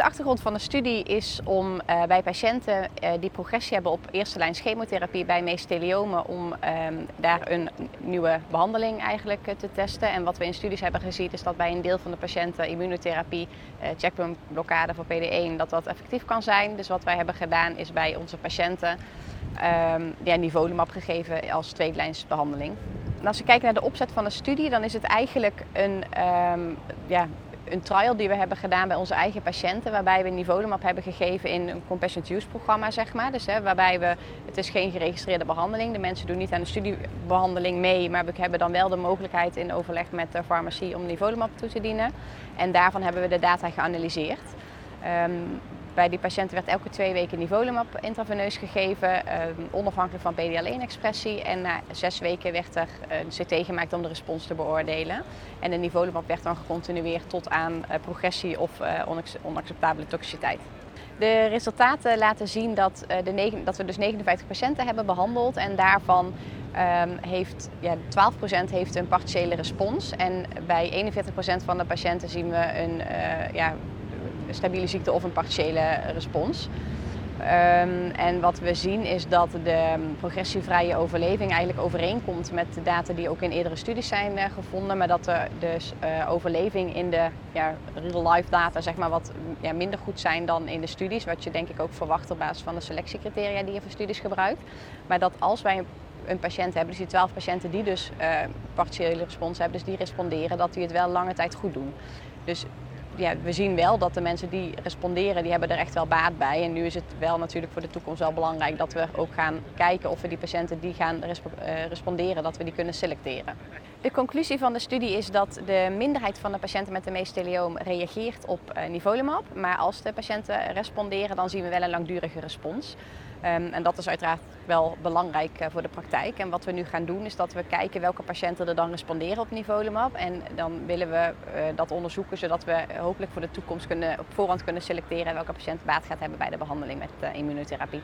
De achtergrond van de studie is om uh, bij patiënten uh, die progressie hebben op eerste lijn chemotherapie bij mesothelioma, om um, daar een nieuwe behandeling eigenlijk uh, te testen. En wat we in studies hebben gezien is dat bij een deel van de patiënten immunotherapie, checkpointblokkade voor PD1, dat dat effectief kan zijn. Dus wat wij hebben gedaan is bij onze patiënten um, ja, nivolumab gegeven als tweedelijnsbehandeling. En als we kijken naar de opzet van de studie, dan is het eigenlijk een um, ja, een trial die we hebben gedaan bij onze eigen patiënten, waarbij we nivolumab hebben gegeven in een compassionate use programma, zeg maar. Dus hè, waarbij we, het is geen geregistreerde behandeling, de mensen doen niet aan de studiebehandeling mee, maar we hebben dan wel de mogelijkheid in overleg met de farmacie om nivolumab toe te dienen. En daarvan hebben we de data geanalyseerd. Um, bij die patiënten werd elke twee weken nivolumab intraveneus gegeven, um, onafhankelijk van PD-L1-expressie. En na zes weken werd er een CT gemaakt om de respons te beoordelen. En de nivolumab werd dan gecontinueerd tot aan uh, progressie of uh, onacceptabele toxiciteit. De resultaten laten zien dat, uh, de dat we dus 59 patiënten hebben behandeld en daarvan um, heeft ja, 12% heeft een partiële respons. En bij 41% van de patiënten zien we een ja, stabiele ziekte of een partiële respons. Um, en wat we zien is dat de progressievrije overleving eigenlijk overeenkomt met de data die ook in eerdere studies zijn uh, gevonden. Maar dat de dus, uh, overleving in de ja, real-life data zeg maar, wat ja, minder goed zijn dan in de studies. Wat je denk ik ook verwacht op basis van de selectiecriteria die je voor studies gebruikt. Maar dat als wij een patiënt hebben, dus die 12 patiënten die dus uh, partiële respons hebben, dus die responderen, dat die het wel lange tijd goed doen. Dus ja, we zien wel dat de mensen die responderen, die hebben er echt wel baat bij. En nu is het wel natuurlijk voor de toekomst wel belangrijk dat we ook gaan kijken of we die patiënten die gaan uh, responderen, dat we die kunnen selecteren. De conclusie van de studie is dat de minderheid van de patiënten met de mesotheliom reageert op uh, nivolumab. Maar als de patiënten responderen, dan zien we wel een langdurige respons. Um, en dat is uiteraard wel belangrijk uh, voor de praktijk. En wat we nu gaan doen is dat we kijken welke patiënten er dan responderen op nivolumab. En dan willen we uh, dat onderzoeken zodat we hopelijk voor de toekomst kunnen, op voorhand kunnen selecteren welke patiënt baat gaat hebben bij de behandeling met immunotherapie.